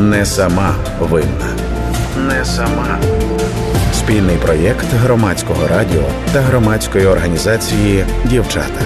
Не сама винна. Не сама. Спільний проєкт громадського радіо та громадської організації Дівчата.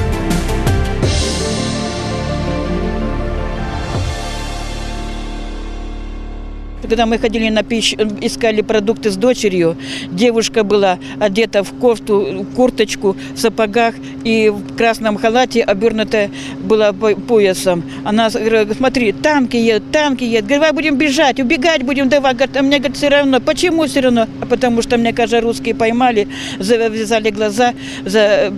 Когда мы ходили на пищу, искали продукты с дочерью, девушка была одета в кофту, курточку, в сапогах и в красном халате, обернутая была по- поясом. Она говорит, смотри, танки едут, танки едут. Говорит, давай будем бежать, убегать будем, давай. Говорит, а мне говорит, все равно. Почему все равно? А потому что, мне кажется, русские поймали, завязали глаза, за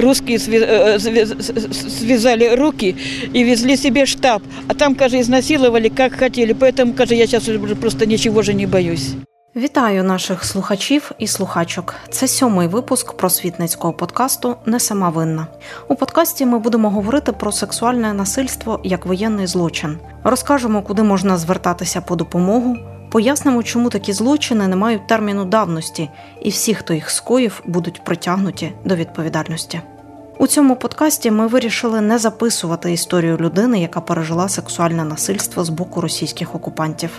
русские э, с- связали руки и везли себе штаб. А там, кажется, изнасиловали, как хотели. Поэтому, кажется, я сейчас просто ничего же не боюсь. Вітаю наших слухачів і слухачок. Це сьомий випуск просвітницького подкасту Не сама винна. У подкасті ми будемо говорити про сексуальне насильство як воєнний злочин. Розкажемо, куди можна звертатися по допомогу. Пояснимо, чому такі злочини не мають терміну давності, і всі, хто їх скоїв, будуть притягнуті до відповідальності. У цьому подкасті ми вирішили не записувати історію людини, яка пережила сексуальне насильство з боку російських окупантів.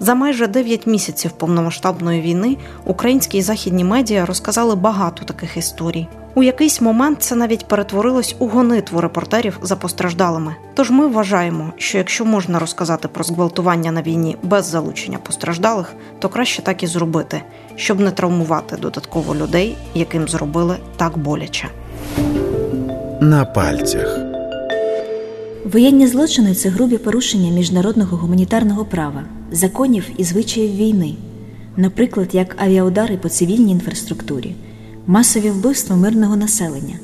За майже 9 місяців повномасштабної війни українські і західні медіа розказали багато таких історій. У якийсь момент це навіть перетворилось у гонитву репортерів за постраждалими. Тож ми вважаємо, що якщо можна розказати про зґвалтування на війні без залучення постраждалих, то краще так і зробити, щоб не травмувати додатково людей, яким зробили так боляче. На пальцях. Воєнні злочини це грубі порушення міжнародного гуманітарного права, законів і звичаїв війни, наприклад, як авіаудари по цивільній інфраструктурі, масові вбивства мирного населення,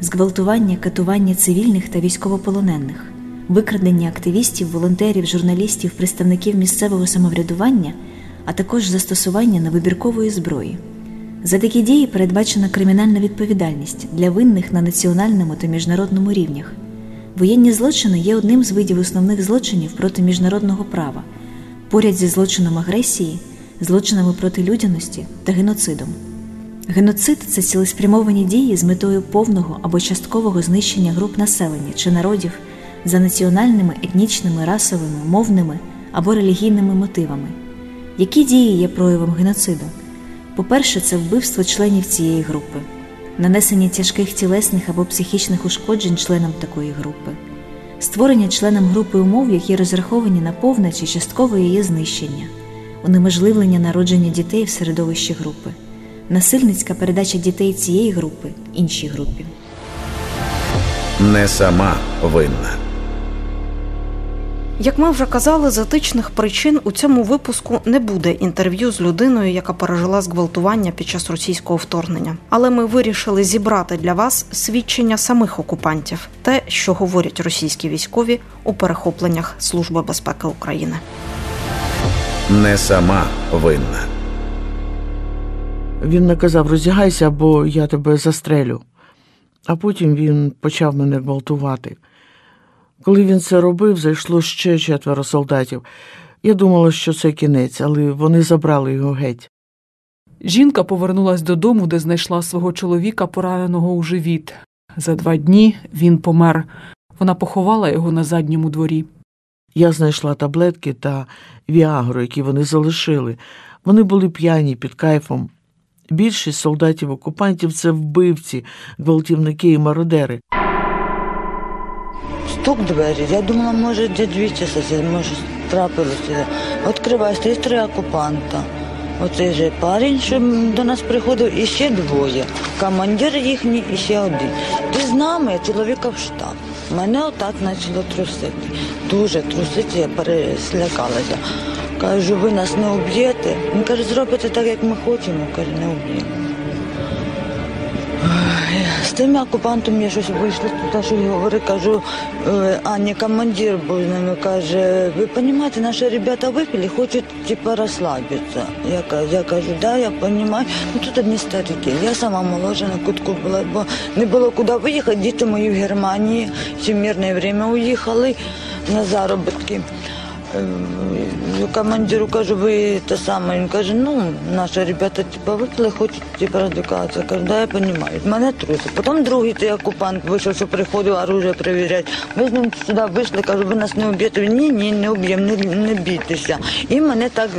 зґвалтування, катування цивільних та військовополонених, викрадення активістів, волонтерів, журналістів, представників місцевого самоврядування, а також застосування невибіркової зброї. За такі дії передбачена кримінальна відповідальність для винних на національному та міжнародному рівнях. Воєнні злочини є одним з видів основних злочинів проти міжнародного права, поряд зі злочином агресії, злочинами проти людяності та геноцидом. Геноцид це цілеспрямовані дії з метою повного або часткового знищення груп населення чи народів за національними, етнічними, расовими, мовними або релігійними мотивами. Які дії є проявом геноциду? По-перше, це вбивство членів цієї групи, нанесення тяжких тілесних або психічних ушкоджень членам такої групи, створення членам групи умов, які розраховані на повне чи часткове її знищення, унеможливлення народження дітей в середовищі групи, насильницька передача дітей цієї групи іншій групі. Не сама винна. Як ми вже казали, з етичних причин у цьому випуску не буде інтерв'ю з людиною, яка пережила зґвалтування під час російського вторгнення. Але ми вирішили зібрати для вас свідчення самих окупантів, те, що говорять російські військові у перехопленнях Служби безпеки України. Не сама винна. Він наказав роздягайся, або я тебе застрелю. А потім він почав мене гвалтувати. Коли він це робив, зайшло ще четверо солдатів. Я думала, що це кінець, але вони забрали його геть. Жінка повернулась додому, де знайшла свого чоловіка, пораненого у живіт. За два дні він помер. Вона поховала його на задньому дворі. Я знайшла таблетки та віагру, які вони залишили. Вони були п'яні під кайфом. Більшість солдатів-окупантів це вбивці, гвалтівники і мародери. Стук двері. Я думала, може, дядвічі сусід, може, трапилося. Відкриваю, стоїть три окупанта. Оцей же парень, що до нас приходив, і ще двоє. Командир їхній і ще один. Ти з нами, чоловіка в штаб. Мене отак почало трусити. Дуже трусити, я переслякалася. Кажу, ви нас не уб'єте. Він каже, зробите так, як ми хочемо. Каже, не уб'ємо. З тим окупантом я щось вийшла туди, що говорю, кажу, е, а не командир був з ними, каже, ви розумієте, наші ребята випили, хочуть типа розслабитися. Я, я кажу, да, я розумію. Ну тут одні старики. Я сама молодша на кутку була, бо не було куди виїхати. Діти мої в Германії, ще в мирне время уїхали на заробітки. Е, Командиру кажу, ви те саме. Він каже, ну, наші ребята типа, випили, хочуть типа, радикацію. Кажу, да, я розумію. Мене трусить. Потім другий той окупант вийшов, що приходив оружие перевіряти. Ми з ним сюди вийшли, кажу, ви нас не вб'єте. Він ні, ні, не вб'ємо, не, не бійтеся. І мене так,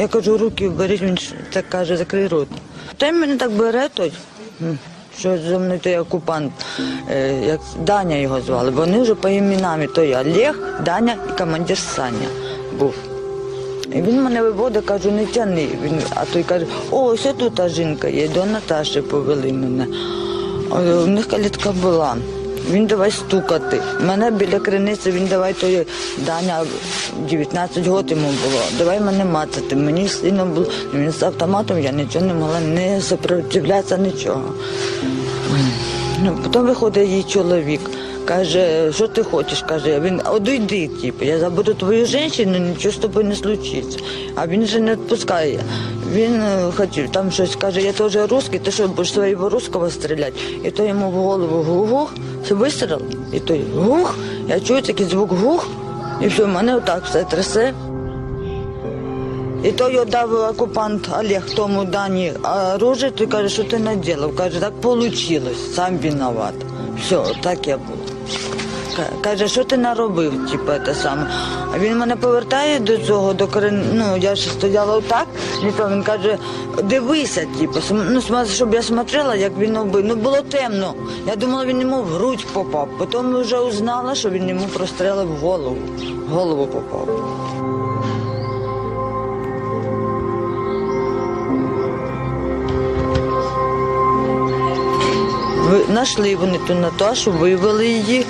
я кажу, руки вберіть, він так каже, закрий рот. Та й мене так бере той. Що зі мною той окупант, е, як Даня його звали, вони вже по іменам, я Олег, Даня і командир Саня був. І він мене виводить, кажу, не тяни. Він, а той каже, о, ось тут та жінка є, до Наташі повели мене. У них калітка була. Він давай стукати. Мене біля криниці, він давай той Даня 19 років йому було. Давай мене мацати. Мені сильно було. Він з автоматом, я нічого не могла не сопротивлятися, нічого. Ну, потім виходить її чоловік. Каже, що ти хочеш? Каже, він одійди, типу, я забуду твою жінку, нічого з тобою не случиться. А він же не відпускає. Він е, хотів там щось каже, я теж русский, ти що будеш своєго русского стріляти? І то йому в голову гух-гух, вистріл, і той гух, я чую такий звук гух, і все, в мене отак все трясе. І той отдав окупант Олег тому Дані оружие, той каже, що ти наділав. Каже, так вийшло, сам виноват. Все, так я був. Каже, що ти наробив, типу, те саме. А він мене повертає до цього, до корен... ну я ж стояла отак, і він каже, дивися, типу, ну, щоб я смотрела, як він убив. Ну було темно. Я думала, він йому в грудь попав. Потім вже узнала, що він йому прострелив голову. Голову попав. Ви знайшли вони ту Наташу, вивели її.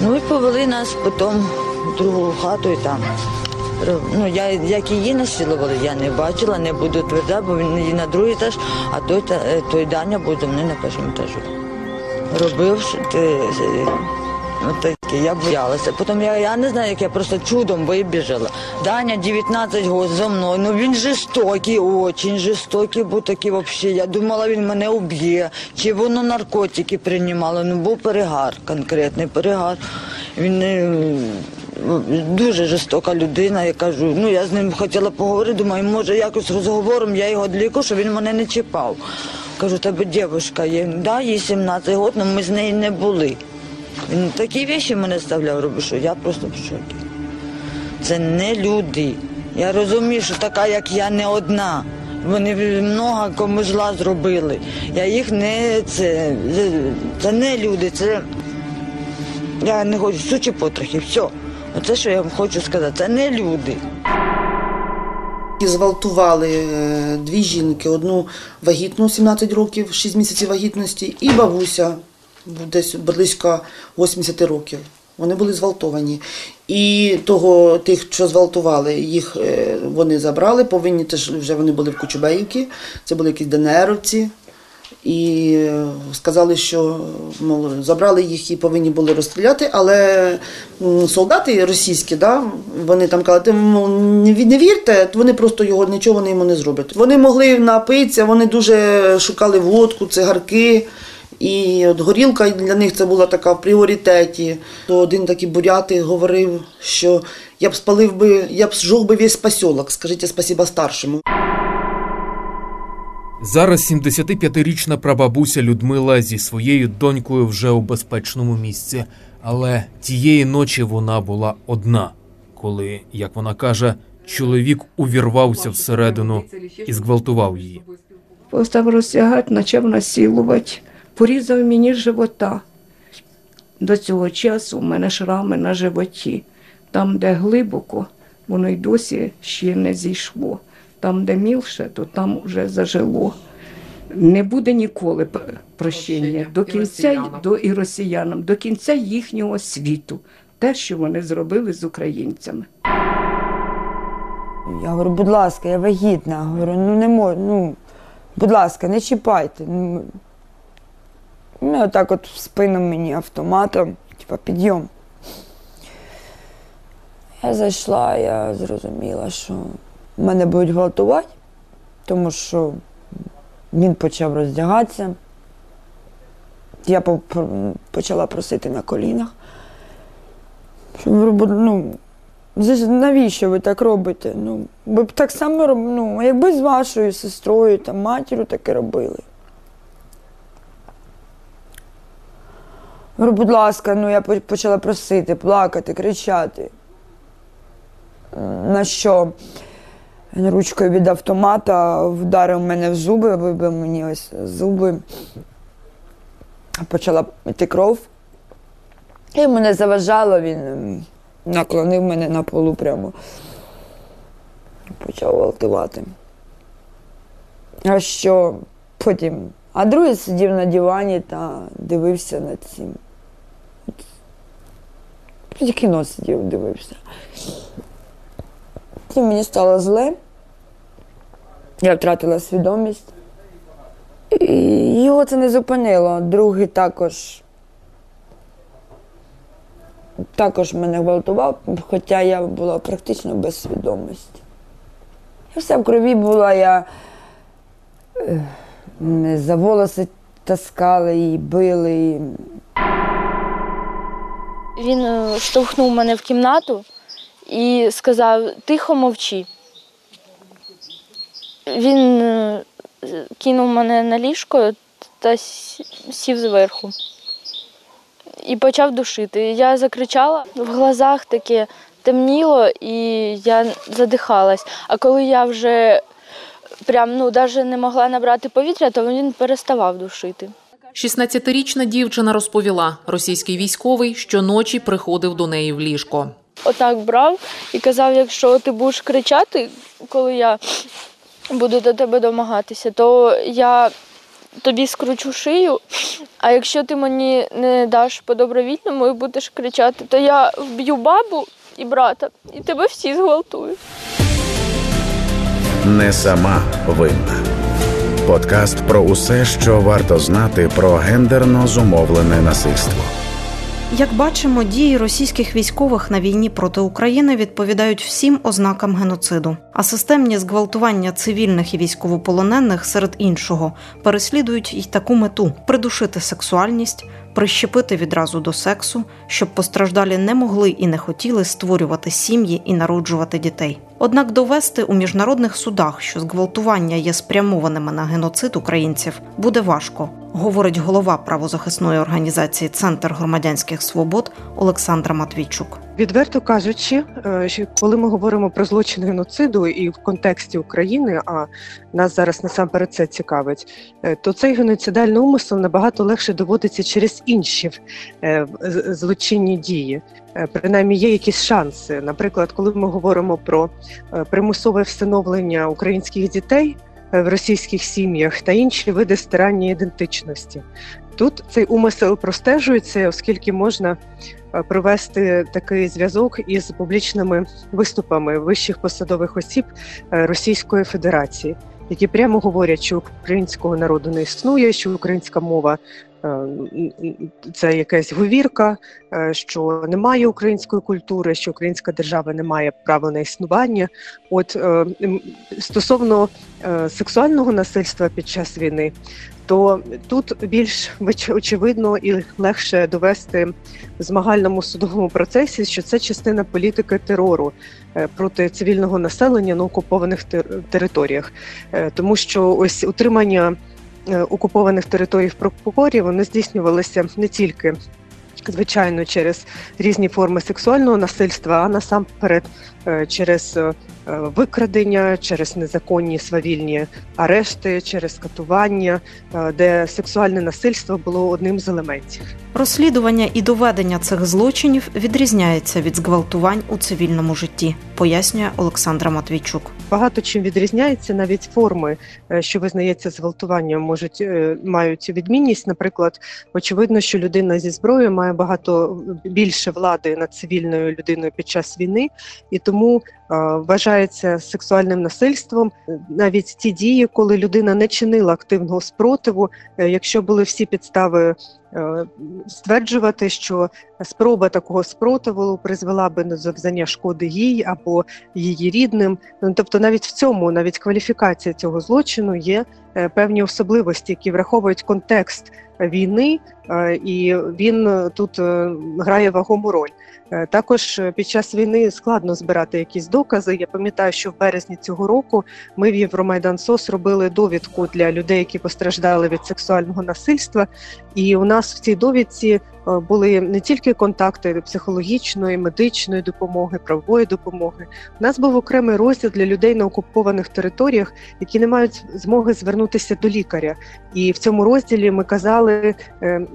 Ну і повели нас потім в другу хату і там. Ну, я, як її насилували, я не бачила, не буду твердя, бо він її на другий етаж, а той, е, той Даня був до мене на першому етажу. Робив е, таке, я боялася. Потім я, я не знаю, як я просто чудом вибіжала. Даня 19 років зо мною, ну він жорстокий, очень жорстокий був такий взагалі. Я думала, він мене уб'є, чи воно наркотики приймало. Ну був перегар, конкретний перегар. Він е, дуже жорстока людина. Я кажу, ну я з ним хотіла поговорити, думаю, може якось розговором я його відліку, щоб він мене не чіпав. Кажу, тебе дівчинка є, да, їй 17 років, але ми з нею не були. Він такі речі мене ставляв робити, що я просто в шокі. Це не люди. Я розумію, що така, як я, не одна. Вони много кому зла зробили. Я їх не це, це не люди, це я не хочу сучі потрохи. Все. Оце, що я вам хочу сказати, це не люди. І зґвалтували е, дві жінки: одну вагітну 17 років, 6 місяців вагітності, і бабуся десь близько 80 років. Вони були зґвалтовані. І того, тих, що зґвалтували, їх е, вони забрали, повинні теж вже вони були в Кочубеївці, це були якісь ДНРовці. І сказали, що мол, забрали їх і повинні були розстріляти, але солдати російські, да, вони там казали, «Ти, мол, не ві- не вірте, вони просто його нічого вони йому не зроблять. Вони могли напитися, вони дуже шукали водку, цигарки. І от горілка для них це була така в пріоритеті. То один такий буряти говорив, що я б спалив би, я б зжег би весь посілок, скажіть спасіба старшому. Зараз 75-річна прабабуся Людмила зі своєю донькою вже у безпечному місці, але тієї ночі вона була одна, коли, як вона каже, чоловік увірвався всередину і зґвалтував її. Став розтягати, почав насилувати, порізав мені живота. До цього часу у мене шрами на животі. Там, де глибоко, воно й досі ще не зійшло. Там, де мілше, то там вже зажило. Не буде ніколи прощення до кінця й- до і росіянам, до кінця їхнього світу. Те, що вони зробили з українцями. Я говорю, будь ласка, я вагітна. Говорю, ну не можу, ну, будь ласка, не чіпайте. Ну, ну отак от в спину мені автоматом, типа підйом. Я зайшла, я зрозуміла, що мене будуть гвалтувати, тому що він почав роздягатися. Я по- по- почала просити на колінах. Щоб, ну, Навіщо ви так робите? Ну, ви б так само роб... ну, якби з вашою сестрою та матір'ю таке робили. Говорю, будь ласка, ну я почала просити, плакати, кричати. На що ручкою від автомата вдарив мене в зуби, вибив мені ось зуби. Почала йти кров. І мене заважало, він ем, наклонив мене на полу прямо. Почав гвалтувати. А що потім? А другий сидів на дивані та дивився над цим. Кіно сидів, дивився. Потім мені стало зле. Я втратила свідомість. І його це не зупинило. Другий також. Також мене гвалтував, хоча я була практично без свідомості. Я вся в крові була, я е, за волоси таскали і били. Він е, штовхнув мене в кімнату і сказав: тихо мовчи. Він е, кинув мене на ліжко та сів зверху і почав душити. Я закричала, в глазах таке темніло, і я задихалась. А коли я вже прям ну, навіть не могла набрати повітря, то він переставав душити. 16-річна дівчина розповіла, російський військовий щоночі приходив до неї в ліжко. Отак брав і казав, якщо ти будеш кричати, коли я буду до тебе домагатися, то я тобі скручу шию. А якщо ти мені не даш по добровільному і будеш кричати, то я вб'ю бабу і брата, і тебе всі зґвалтують. Не сама винна. Подкаст про усе, що варто знати про гендерно зумовлене насильство. Як бачимо, дії російських військових на війні проти України відповідають всім ознакам геноциду, а системні зґвалтування цивільних і військовополонених серед іншого переслідують й таку мету придушити сексуальність, прищепити відразу до сексу, щоб постраждалі не могли і не хотіли створювати сім'ї і народжувати дітей. Однак довести у міжнародних судах, що зґвалтування є спрямованими на геноцид українців, буде важко, говорить голова правозахисної організації Центр громадянських свобод Олександра Матвійчук. Відверто кажучи, е, коли ми говоримо про злочин геноциду і в контексті України, а нас зараз насамперед це цікавить, е, то цей геноцидальний умисел набагато легше доводиться через інші е, злочинні дії. Е, Принаймні є якісь шанси. Наприклад, коли ми говоримо про е, примусове встановлення українських дітей в російських сім'ях та інші види стирання ідентичності. Тут цей умисел простежується, оскільки можна провести такий зв'язок із публічними виступами вищих посадових осіб Російської Федерації, які прямо говорять, що українського народу не існує, що українська мова це якась говірка, е, що немає української культури, що українська держава не має права на існування. От е, стосовно е, сексуального насильства під час війни, то тут більш очевидно і легше довести в змагальному судовому процесі, що це частина політики терору е, проти цивільного населення на окупованих тер- територіях, Е, тому що ось утримання е, окупованих територій в прокурорі вони здійснювалися не тільки. Звичайно, через різні форми сексуального насильства, а насамперед е, через е, е, викрадення, через незаконні свавільні арешти, через катування, е, де сексуальне насильство було одним з елементів. Розслідування і доведення цих злочинів відрізняється від зґвалтувань у цивільному житті, пояснює Олександра Матвійчук. Багато чим відрізняється навіть форми, е, що визнається зґвалтуванням, можуть е, мають відмінність. Наприклад, очевидно, що людина зі зброєю має багато більше влади над цивільною людиною під час війни, і тому е, вважається сексуальним насильством навіть ті дії, коли людина не чинила активного спротиву, е, якщо були всі підстави. Е, стверджувати, що спроба такого спротиву призвела би до завдання шкоди їй або її рідним. Ну, тобто, навіть в цьому, навіть кваліфікація цього злочину є е, певні особливості, які враховують контекст війни, е, і він тут грає вагому роль. Також під час війни складно збирати якісь докази. Я пам'ятаю, що в березні цього року ми в Євромайдан СОС робили довідку для людей, які постраждали від сексуального насильства. І у нас в цій довідці були не тільки контакти психологічної, медичної допомоги, правової допомоги. У нас був окремий розділ для людей на окупованих територіях, які не мають змоги звернутися до лікаря. І в цьому розділі ми казали е,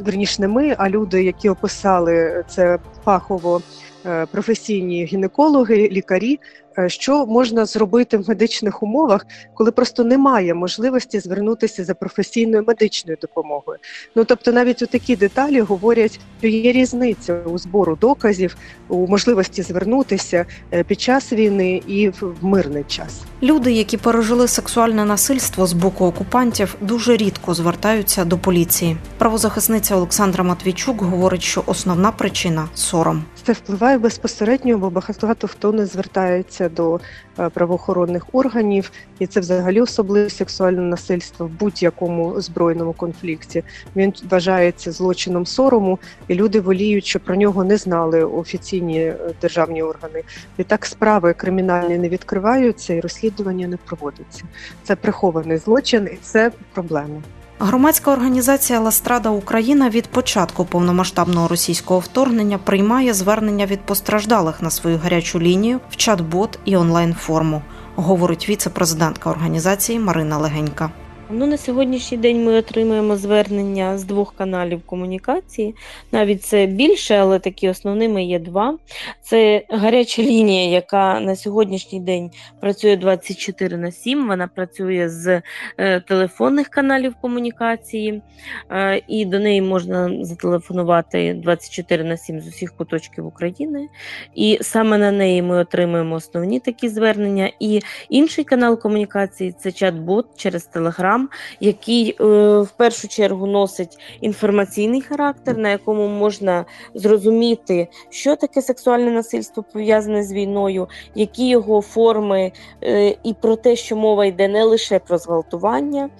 верніше не ми, а люди, які описали це фахово е, професійні гінекологи, лікарі, е, що можна зробити в медичних умовах, коли просто немає можливості звернутися за професійною медичною допомогою. Ну тобто, навіть у такі деталі говорять, що є різниця у збору доказів, у можливості звернутися е, під час війни і в мирний час. Люди, які пережили сексуальне насильство з боку окупантів, дуже рідко звертаються до поліції. Правозахисниця Олександра Матвійчук говорить, що основна причина сором. Це впливає безпосередньо, бо багато хто не звертається до е, правоохоронних органів, і це взагалі особливе сексуальне насильство в будь-якому збройному конфлікті. Він вважається злочином сорому, і люди воліють, що про нього не знали офіційні е, державні органи. І так справи кримінальні не відкриваються і розслідування не проводиться. Це прихований злочин, і це проблема. Громадська організація Ластрада Україна від початку повномасштабного російського вторгнення приймає звернення від постраждалих на свою гарячу лінію в чат-бот і онлайн-форму, говорить віце-президентка організації Марина Легенька. Ну, на сьогоднішній день ми отримуємо звернення з двох каналів комунікації. Навіть це більше, але такі основними є два. Це гаряча лінія, яка на сьогоднішній день працює 24 на 7. Вона працює з е, телефонних каналів комунікації, е, і до неї можна зателефонувати 24 на 7 з усіх куточків України. І саме на неї ми отримуємо основні такі звернення. І інший канал комунікації це чат-бот через Телеграм, який е, в першу чергу носить інформаційний характер, на якому можна зрозуміти, що таке сексуальне насильство пов'язане з війною, які його форми, е, і про те, що мова йде не лише про зґвалтування,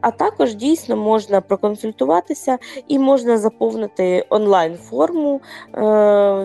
а- також дійсно можна проконсультуватися і можна заповнити онлайн-форму, е,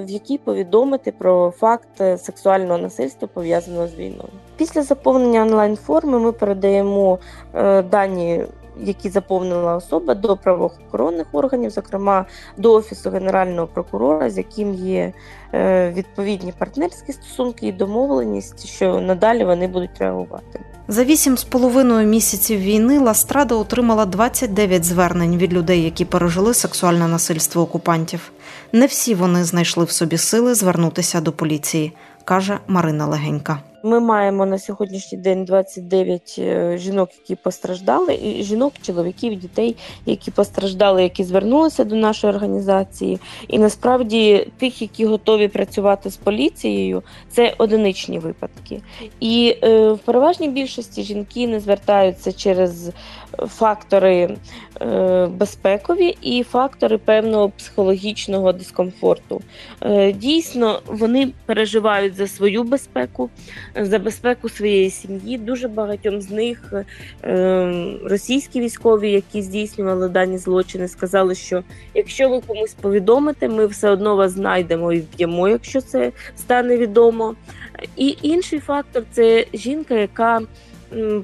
в якій повідомити про факт сексуального насильства пов'язаного з війною. Після заповнення онлайн-форми ми передаємо е, дані. Які заповнила особа до правоохоронних органів, зокрема до офісу генерального прокурора, з яким є е, відповідні партнерські стосунки і домовленість, що надалі вони будуть реагувати. За вісім з половиною місяців війни Ластрада отримала 29 звернень від людей, які пережили сексуальне насильство окупантів. Не всі вони знайшли в собі сили звернутися до поліції, каже Марина Легенька. Ми маємо на сьогоднішній день 29 е, жінок, які постраждали, і жінок, чоловіків, дітей, які постраждали, які звернулися до нашої організації. І насправді тих, які готові працювати з поліцією, це одиничні випадки. І е, в переважній більшості жінки не звертаються через фактори е, безпекові і фактори певного психологічного дискомфорту. Е, дійсно, вони переживають за свою безпеку, за безпеку своєї сім'ї. Дуже багатьом з них е, російські військові, які здійснювали дані злочини, сказали, що якщо ви комусь повідомите, ми все одно вас знайдемо і вб'ємо, якщо це стане відомо. І інший фактор це жінка, яка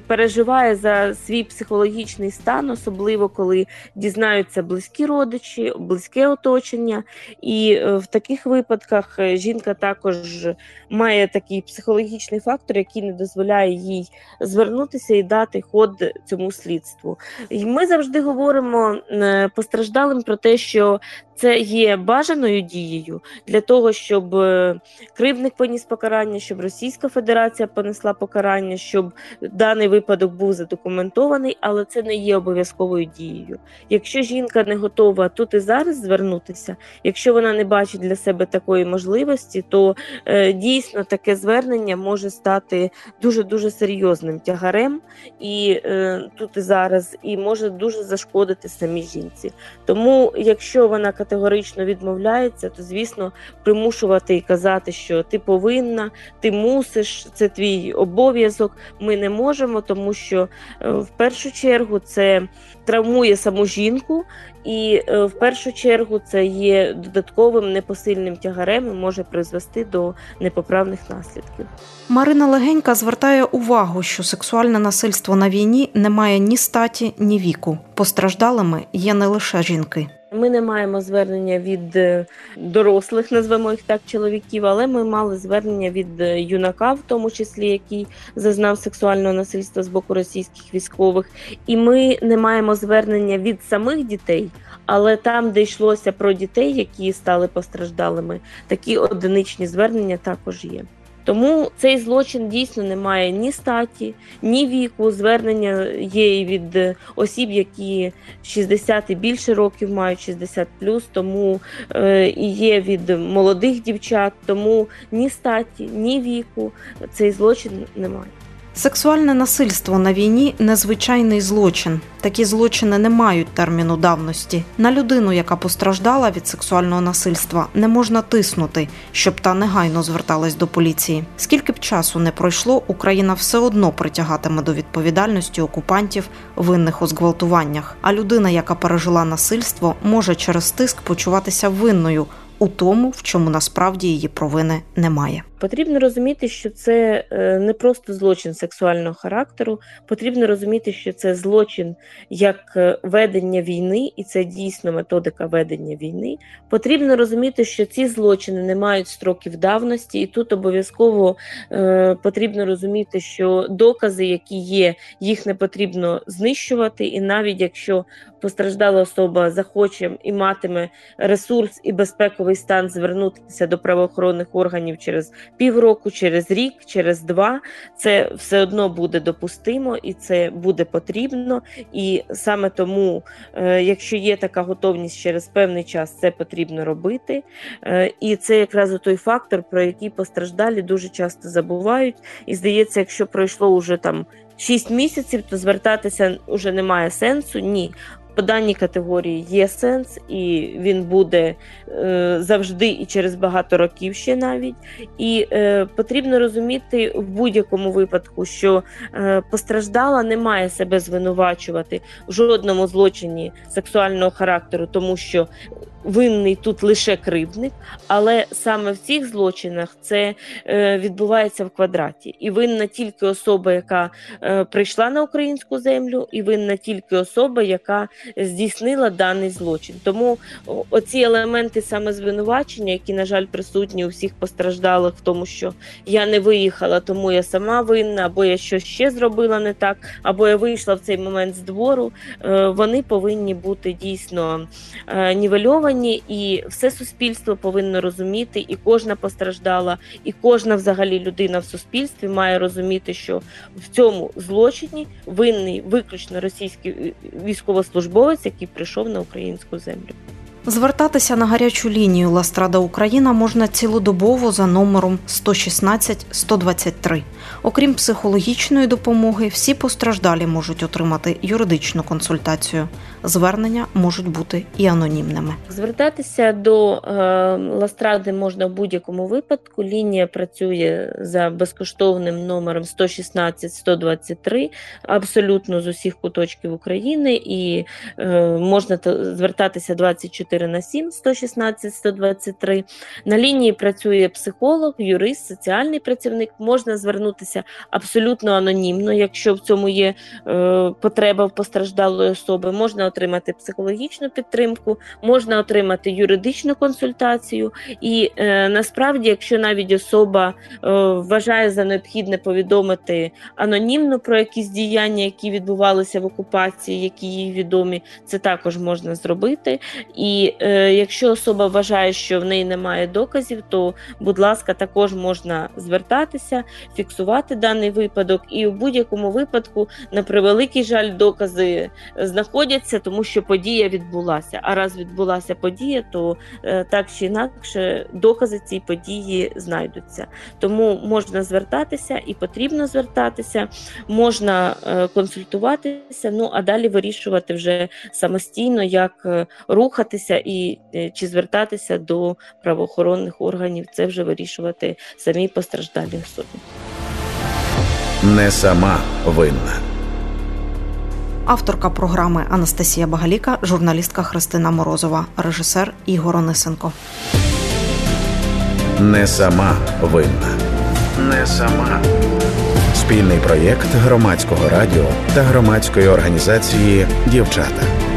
переживає за свій психологічний стан, особливо коли дізнаються близькі родичі, близьке оточення. І е, в таких випадках е, жінка також має такий психологічний фактор, який не дозволяє їй звернутися і дати ход цьому слідству. І ми завжди говоримо е, постраждалим про те, що це є бажаною дією для того, щоб е, кривник поніс покарання, щоб Російська Федерація понесла покарання, щоб даний випадок був задокументований, але це не є обов'язковою дією. Якщо жінка не готова тут і зараз звернутися, якщо вона не бачить для себе такої можливості, то е, дійсно таке звернення може стати дуже дуже серйозним тягарем і е, тут і зараз, і може дуже зашкодити самій жінці. Тому, якщо вона категорично відмовляється, то звісно примушувати і казати, що ти повинна, ти мусиш, це твій обов'язок. Ми не можемо, тому що е, в першу чергу це травмує саму жінку, і е, в першу чергу це є додатковим непосильним тягарем і може призвести до непоправних наслідків. Марина Легенька звертає увагу, що сексуальне насильство на війні не має ні статі, ні віку. Постраждалими є не лише жінки. Ми не маємо звернення від е, дорослих, назвемо їх так, чоловіків, але ми мали звернення від е, юнака, в тому числі який зазнав сексуального насильства з боку російських військових. І ми не маємо звернення від самих дітей, але там, де йшлося про дітей, які стали постраждалими, такі одиничні звернення також є. Тому цей злочин дійсно не має ні статі, ні віку. Звернення є і від осіб, які 60 і більше років мають 60 тому е, і є від молодих дівчат, тому ні статі, ні віку цей злочин немає. Сексуальне насильство на війні незвичайний злочин. Такі злочини не мають терміну давності. На людину, яка постраждала від сексуального насильства, не можна тиснути, щоб та негайно зверталась до поліції. Скільки б часу не пройшло, Україна все одно притягатиме до відповідальності окупантів винних у зґвалтуваннях. А людина, яка пережила насильство, може через тиск почуватися винною у тому, в чому насправді її провини немає. Потрібно розуміти, що це е, не просто злочин сексуального характеру. Потрібно розуміти, що це злочин як е, ведення війни, і це дійсно методика ведення війни. Потрібно розуміти, що ці злочини не мають строків давності, і тут обов'язково е, потрібно розуміти, що докази, які є, їх не потрібно знищувати, і навіть якщо постраждала особа захоче і матиме ресурс і безпековий стан звернутися до правоохоронних органів через півроку, через рік, через два, це все одно буде допустимо і це буде потрібно. І саме тому, е, якщо є така готовність через певний час, це потрібно робити. Е, і це якраз той фактор, про який постраждалі дуже часто забувають. І здається, якщо пройшло уже там. 6 місяців, то звертатися вже немає сенсу. Ні, по даній категорії є сенс, і він буде е, завжди і через багато років ще навіть. І е, потрібно розуміти в будь-якому випадку, що е, постраждала не має себе звинувачувати в жодному злочині сексуального характеру, тому що винний тут лише кривдник, але саме в цих злочинах це е, відбувається в квадраті. І винна тільки особа, яка е, прийшла на українську землю, і винна тільки особа, яка здійснила даний злочин. Тому оці елементи саме звинувачення, які, на жаль, присутні у всіх постраждалих, в тому, що я не виїхала, тому я сама винна, або я щось ще зробила не так, або я вийшла в цей момент з двору, е, вони повинні бути дійсно нівельовані і все суспільство повинно розуміти, і кожна постраждала, і кожна взагалі людина в суспільстві має розуміти, що в цьому злочині винний виключно російський військовослужбовець, який прийшов на українську землю. Звертатися на гарячу лінію Ластрада Україна можна цілодобово за номером 116 123. Окрім психологічної допомоги, всі постраждалі можуть отримати юридичну консультацію. Звернення можуть бути і анонімними. Звертатися до е, Ластради можна в будь-якому випадку. Лінія працює за безкоштовним номером 116 123 абсолютно з усіх куточків України, і е, можна звертатися 24 на 7 116 123. На лінії працює психолог, юрист, соціальний працівник. Можна звернутися абсолютно анонімно, якщо в цьому є е, потреба в постраждалої особи. Можна отримати психологічну підтримку, можна отримати юридичну консультацію. І е, насправді, якщо навіть особа е, вважає за необхідне повідомити анонімно про якісь діяння, які відбувалися в окупації, які їй відомі, це також можна зробити. І І е, якщо особа вважає, що в неї немає доказів, то, будь ласка, також можна звертатися, фіксувати даний випадок, і у будь-якому випадку, на превеликий жаль, докази знаходяться, тому що подія відбулася. А раз відбулася подія, то е, так чи інакше докази цій події знайдуться. Тому можна звертатися і потрібно звертатися, можна е, консультуватися, ну а далі вирішувати вже самостійно, як е, рухатися і е, чи звертатися до правоохоронних органів. Це вже вирішувати самі постраждалі особи. Не сама винна. Авторка програми Анастасія Багаліка, журналістка Христина Морозова, режисер Ігор Онисенко. Не сама винна. Не сама. Спільний проєкт громадського радіо та громадської організації Дівчата.